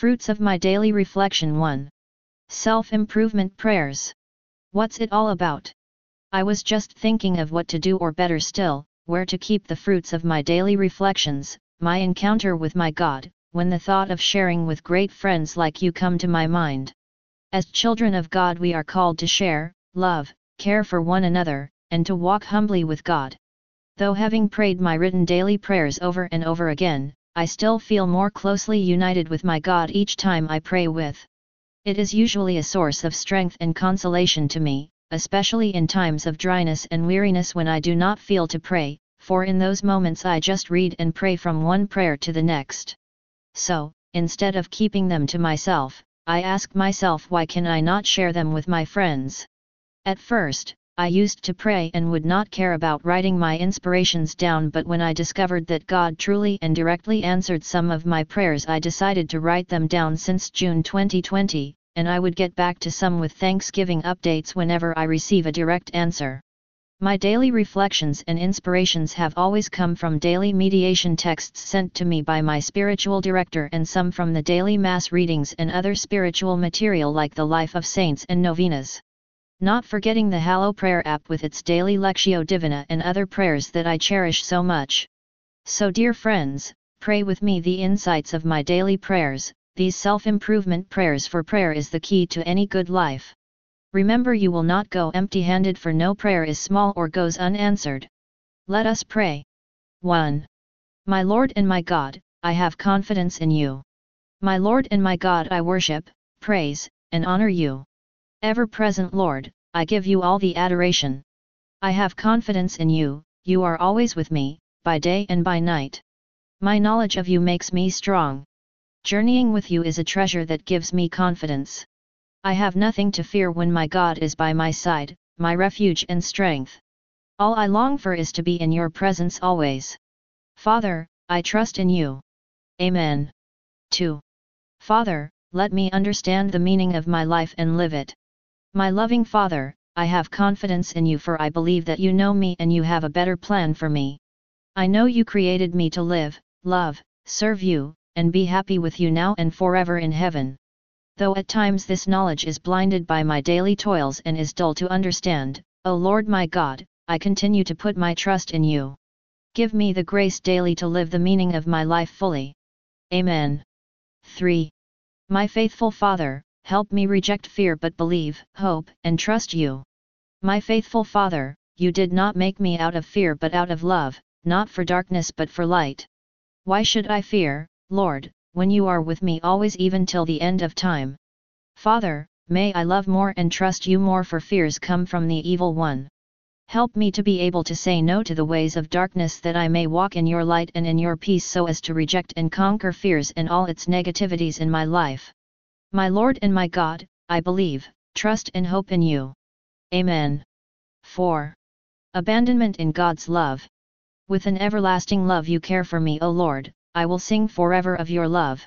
Fruits of my daily reflection 1. Self improvement prayers. What's it all about? I was just thinking of what to do, or better still, where to keep the fruits of my daily reflections, my encounter with my God, when the thought of sharing with great friends like you come to my mind. As children of God, we are called to share, love, care for one another, and to walk humbly with God. Though having prayed my written daily prayers over and over again, I still feel more closely united with my God each time I pray with. It is usually a source of strength and consolation to me, especially in times of dryness and weariness when I do not feel to pray, for in those moments I just read and pray from one prayer to the next. So, instead of keeping them to myself, I ask myself why can I not share them with my friends? At first, I used to pray and would not care about writing my inspirations down but when I discovered that God truly and directly answered some of my prayers I decided to write them down since June 2020, and I would get back to some with Thanksgiving updates whenever I receive a direct answer. My daily reflections and inspirations have always come from daily mediation texts sent to me by my spiritual director and some from the daily Mass readings and other spiritual material like the Life of Saints and Novenas. Not forgetting the Hallow Prayer app with its daily Lectio Divina and other prayers that I cherish so much. So, dear friends, pray with me the insights of my daily prayers, these self-improvement prayers for prayer is the key to any good life. Remember you will not go empty-handed for no prayer is small or goes unanswered. Let us pray. 1. My Lord and my God, I have confidence in you. My Lord and my God I worship, praise, and honor you. Ever-present Lord, I give you all the adoration. I have confidence in you, you are always with me, by day and by night. My knowledge of you makes me strong. Journeying with you is a treasure that gives me confidence. I have nothing to fear when my God is by my side, my refuge and strength. All I long for is to be in your presence always. Father, I trust in you. Amen. 2. Father, let me understand the meaning of my life and live it. My loving Father, I have confidence in you for I believe that you know me and you have a better plan for me. I know you created me to live, love, serve you, and be happy with you now and forever in heaven. Though at times this knowledge is blinded by my daily toils and is dull to understand, O Lord my God, I continue to put my trust in you. Give me the grace daily to live the meaning of my life fully. Amen. 3. My faithful Father, help me reject fear but believe, hope, and trust you. My faithful Father, you did not make me out of fear but out of love, not for darkness but for light. Why should I fear, Lord, when you are with me always even till the end of time. Father, may I love more and trust you more for fears come from the evil one. Help me to be able to say no to the ways of darkness that I may walk in your light and in your peace so as to reject and conquer fears and all its negativities in my life. My Lord and my God, I believe, trust and hope in you. Amen. 4. Abandonment in God's love. With an everlasting love you care for me, O Lord, I will sing forever of your love.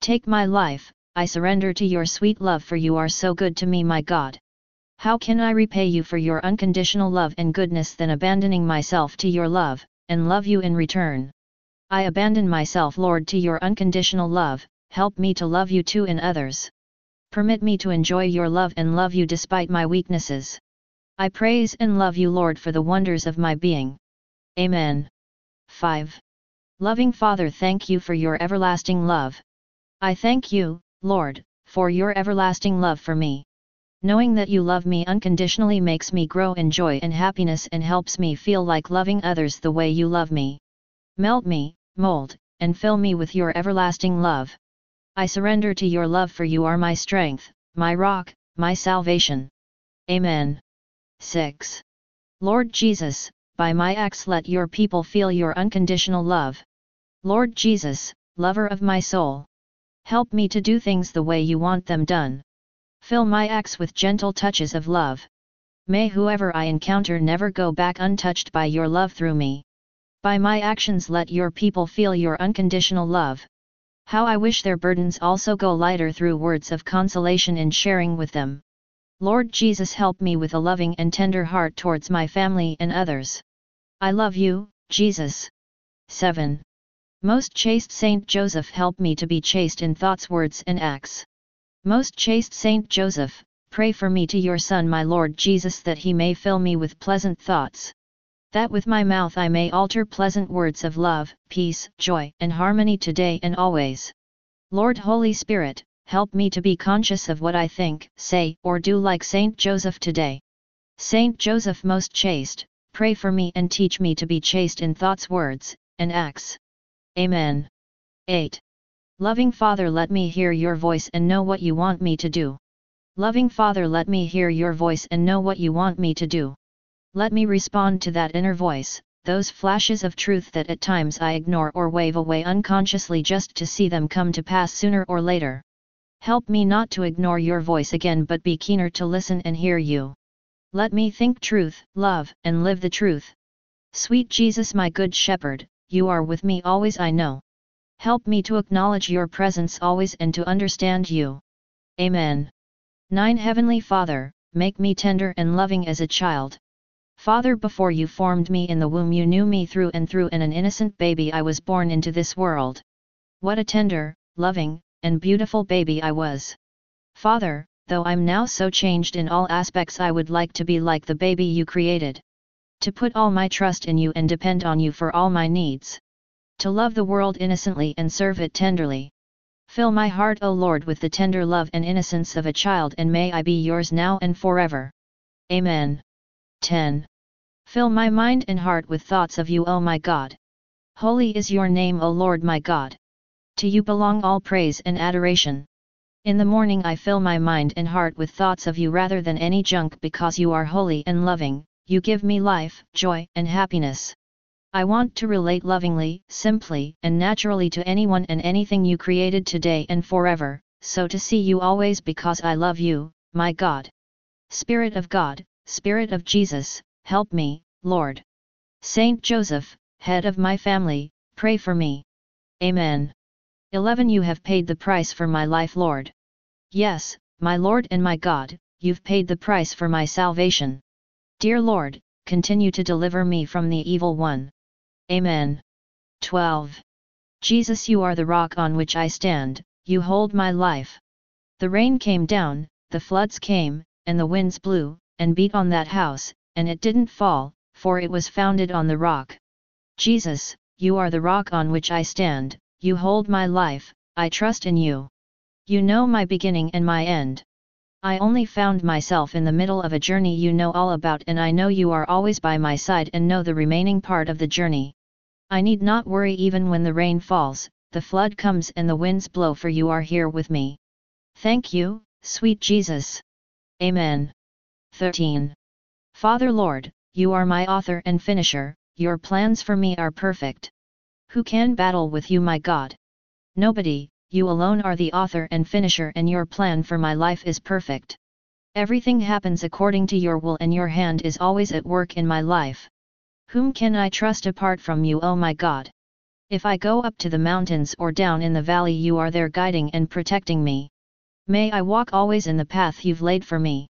Take my life, I surrender to your sweet love for you are so good to me my God. How can I repay you for your unconditional love and goodness than abandoning myself to your love, and love you in return? I abandon myself Lord to your unconditional love, help me to love you too in others. Permit me to enjoy your love and love you despite my weaknesses. I praise and love you Lord for the wonders of my being. Amen. 5. Loving Father thank you for your everlasting love. I thank you, Lord, for your everlasting love for me. Knowing that you love me unconditionally makes me grow in joy and happiness and helps me feel like loving others the way you love me. Melt me, mold, and fill me with your everlasting love. I surrender to your love for you are my strength, my rock, my salvation. Amen. 6. Lord Jesus, by my acts let your people feel your unconditional love. Lord Jesus, lover of my soul. Help me to do things the way you want them done. Fill my acts with gentle touches of love. May whoever I encounter never go back untouched by your love through me. By my actions let your people feel your unconditional love. How I wish their burdens also go lighter through words of consolation in sharing with them. Lord Jesus help me with a loving and tender heart towards my family and others. I love you, Jesus. 7. Most chaste Saint Joseph help me to be chaste in thoughts words and acts. Most chaste Saint Joseph, pray for me to your Son my Lord Jesus that he may fill me with pleasant thoughts. That with my mouth I may alter pleasant words of love, peace, joy, and harmony today and always. Lord Holy Spirit, help me to be conscious of what I think, say, or do like Saint Joseph today. Saint Joseph most chaste, pray for me and teach me to be chaste in thoughts words, and acts. Amen. 8. Loving Father let me hear your voice and know what you want me to do. Loving Father let me hear your voice and know what you want me to do. Let me respond to that inner voice, those flashes of truth that at times I ignore or wave away unconsciously just to see them come to pass sooner or later. Help me not to ignore your voice again but be keener to listen and hear you. Let me think truth, love, and live the truth. Sweet Jesus my good shepherd, you are with me always I know. Help me to acknowledge your presence always and to understand you. Amen. 9 Heavenly Father, make me tender and loving as a child. Father before you formed me in the womb you knew me through and through and an innocent baby I was born into this world. What a tender, loving, and beautiful baby I was. Father, though I'm now so changed in all aspects I would like to be like the baby you created. To put all my trust in you and depend on you for all my needs. To love the world innocently and serve it tenderly. Fill my heart O Lord with the tender love and innocence of a child and may I be yours now and forever. Amen. 10. Fill my mind and heart with thoughts of you O my God. Holy is your name O Lord my God. To you belong all praise and adoration. In the morning I fill my mind and heart with thoughts of you rather than any junk because you are holy and loving, you give me life, joy, and happiness. I want to relate lovingly, simply, and naturally to anyone and anything you created today and forever, so to see you always because I love you, my God. Spirit of God, Spirit of Jesus, help me, Lord. Saint Joseph, head of my family, pray for me. Amen. 11 You have paid the price for my life, Lord. Yes, my Lord and my God, you've paid the price for my salvation. Dear Lord, continue to deliver me from the evil one. Amen. 12. Jesus, you are the rock on which I stand, you hold my life. The rain came down, the floods came, and the winds blew, and beat on that house, and it didn't fall, for it was founded on the rock. Jesus, you are the rock on which I stand, you hold my life, I trust in you. You know my beginning and my end. I only found myself in the middle of a journey you know all about and I know you are always by my side and know the remaining part of the journey. I need not worry even when the rain falls, the flood comes and the winds blow for you are here with me. Thank you, sweet Jesus. Amen. 13. Father Lord, you are my author and finisher, your plans for me are perfect. Who can battle with you my God? Nobody, you alone are the author and finisher and your plan for my life is perfect. Everything happens according to your will and your hand is always at work in my life. Whom can I trust apart from you O oh my God? If I go up to the mountains or down in the valley you are there guiding and protecting me. May I walk always in the path you've laid for me.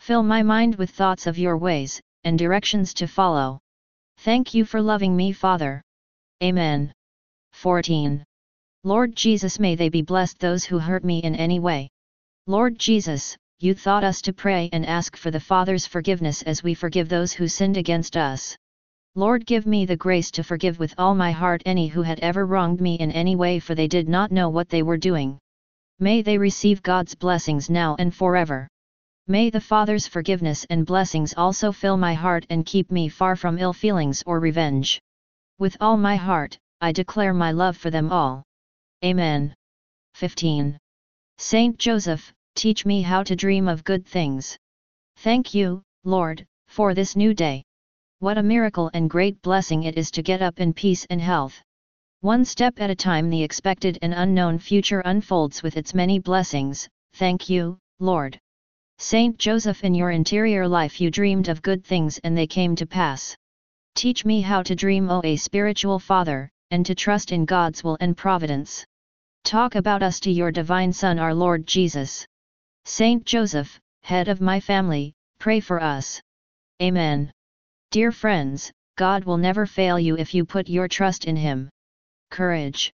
Fill my mind with thoughts of your ways, and directions to follow. Thank you for loving me Father. Amen. 14. Lord Jesus may they be blessed those who hurt me in any way. Lord Jesus, you taught us to pray and ask for the Father's forgiveness as we forgive those who sinned against us. Lord give me the grace to forgive with all my heart any who had ever wronged me in any way for they did not know what they were doing. May they receive God's blessings now and forever. May the Father's forgiveness and blessings also fill my heart and keep me far from ill feelings or revenge. With all my heart, I declare my love for them all. Amen. 15. Saint Joseph, teach me how to dream of good things. Thank you, Lord, for this new day. What a miracle and great blessing it is to get up in peace and health. One step at a time the expected and unknown future unfolds with its many blessings, thank you, Lord. Saint Joseph in your interior life you dreamed of good things and they came to pass. Teach me how to dream O a spiritual father, and to trust in God's will and providence. Talk about us to your divine Son our Lord Jesus. Saint Joseph, head of my family, pray for us. Amen. Dear friends, God will never fail you if you put your trust in Him. courage.